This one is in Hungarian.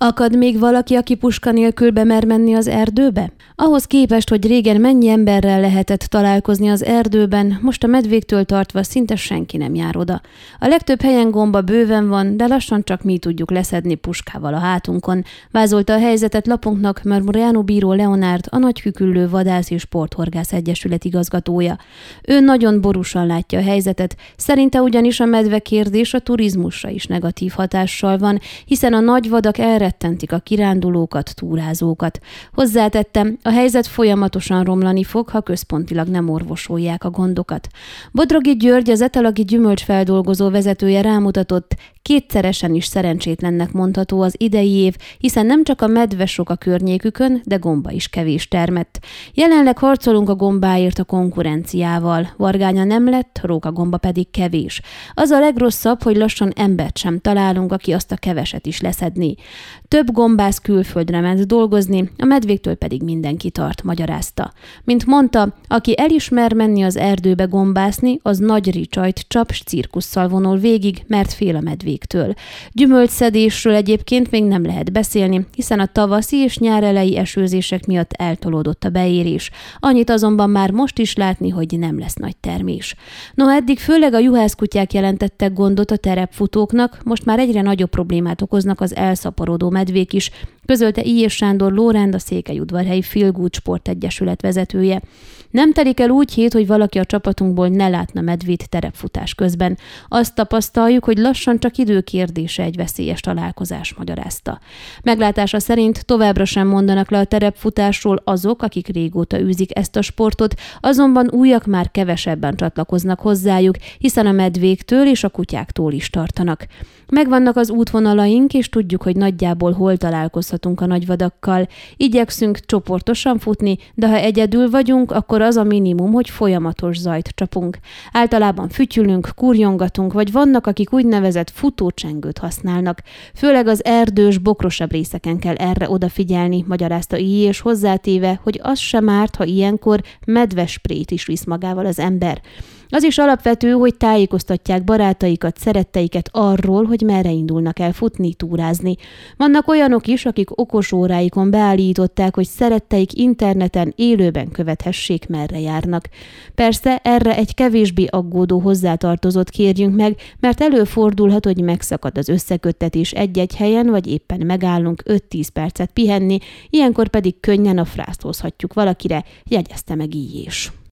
Akad még valaki, aki puska nélkül bemer menni az erdőbe? Ahhoz képest, hogy régen mennyi emberrel lehetett találkozni az erdőben, most a medvéktől tartva szinte senki nem jár oda. A legtöbb helyen gomba bőven van, de lassan csak mi tudjuk leszedni puskával a hátunkon. Vázolta a helyzetet lapunknak Marmoriano Bíró Leonárd, a Nagyküküllő Vadász és Sporthorgász Egyesület igazgatója. Ő nagyon borúsan látja a helyzetet, szerinte ugyanis a medve kérdés a turizmusra is negatív hatással van, hiszen a nagy vadak elrettentik a kirándulókat, túrázókat. Hozzátettem, a helyzet folyamatosan romlani fog, ha központilag nem orvosolják a gondokat. Bodrogi György, az etalagi gyümölcsfeldolgozó vezetője rámutatott, kétszeresen is szerencsétlennek mondható az idei év, hiszen nem csak a medve sok a környékükön, de gomba is kevés termett. Jelenleg harcolunk a gombáért a konkurenciával. Vargánya nem lett, rókagomba pedig kevés. Az a legrosszabb, hogy lassan embert sem találunk, aki azt a keveset is leszedni. Több gombász külföldre ment dolgozni, a medvéktől pedig mindenki tart, magyarázta. Mint mondta, aki elismer menni az erdőbe gombászni, az nagy ricsajt csap cirkusszal vonul végig, mert fél a medvéktől. Gyümölcsszedésről egyébként még nem lehet beszélni, hiszen a tavaszi és nyár elejé esőzések miatt eltolódott a beérés. Annyit azonban már most is látni, hogy nem lesz nagy termés. No, eddig főleg a juhászkutyák jelentettek gondot a terepfutóknak, most már egyre nagyobb problémát okoznak az elszaporodó medvék is, közölte I. Sándor Lóránd, a Székelyudvarhelyi Feel Good Sport Egyesület vezetője. Nem telik el úgy hét, hogy valaki a csapatunkból ne látna medvét terepfutás közben. Azt tapasztaljuk, hogy lassan csak időkérdése egy veszélyes találkozás, magyarázta. Meglátása szerint továbbra sem mondanak le a terepfutásról azok, akik régóta űzik ezt a sportot, azonban újak már kevesebben csatlakoznak hozzájuk, hiszen a medvéktől és a kutyáktól is tartanak. Megvannak az útvonalaink, és tudjuk, hogy nagyjából hol találkozhatunk a nagyvadakkal. Igyekszünk csoportosan futni, de ha egyedül vagyunk, akkor az a minimum, hogy folyamatos zajt csapunk. Általában fütyülünk, kurjongatunk, vagy vannak, akik úgynevezett futócsengőt használnak. Főleg az erdős, bokrosabb részeken kell erre odafigyelni, magyarázta így, és hozzátéve, hogy az sem árt, ha ilyenkor medvesprét is visz magával az ember. Az is alapvető, hogy tájékoztatják barátaikat, szeretteiket arról, hogy merre indulnak el futni, túrázni. Vannak olyanok is, akik okos óráikon beállították, hogy szeretteik interneten élőben követhessék, merre járnak. Persze erre egy kevésbé aggódó hozzátartozót kérjünk meg, mert előfordulhat, hogy megszakad az összeköttetés egy-egy helyen, vagy éppen megállunk 5-10 percet pihenni, ilyenkor pedig könnyen a frászt hozhatjuk valakire, jegyezte meg így is.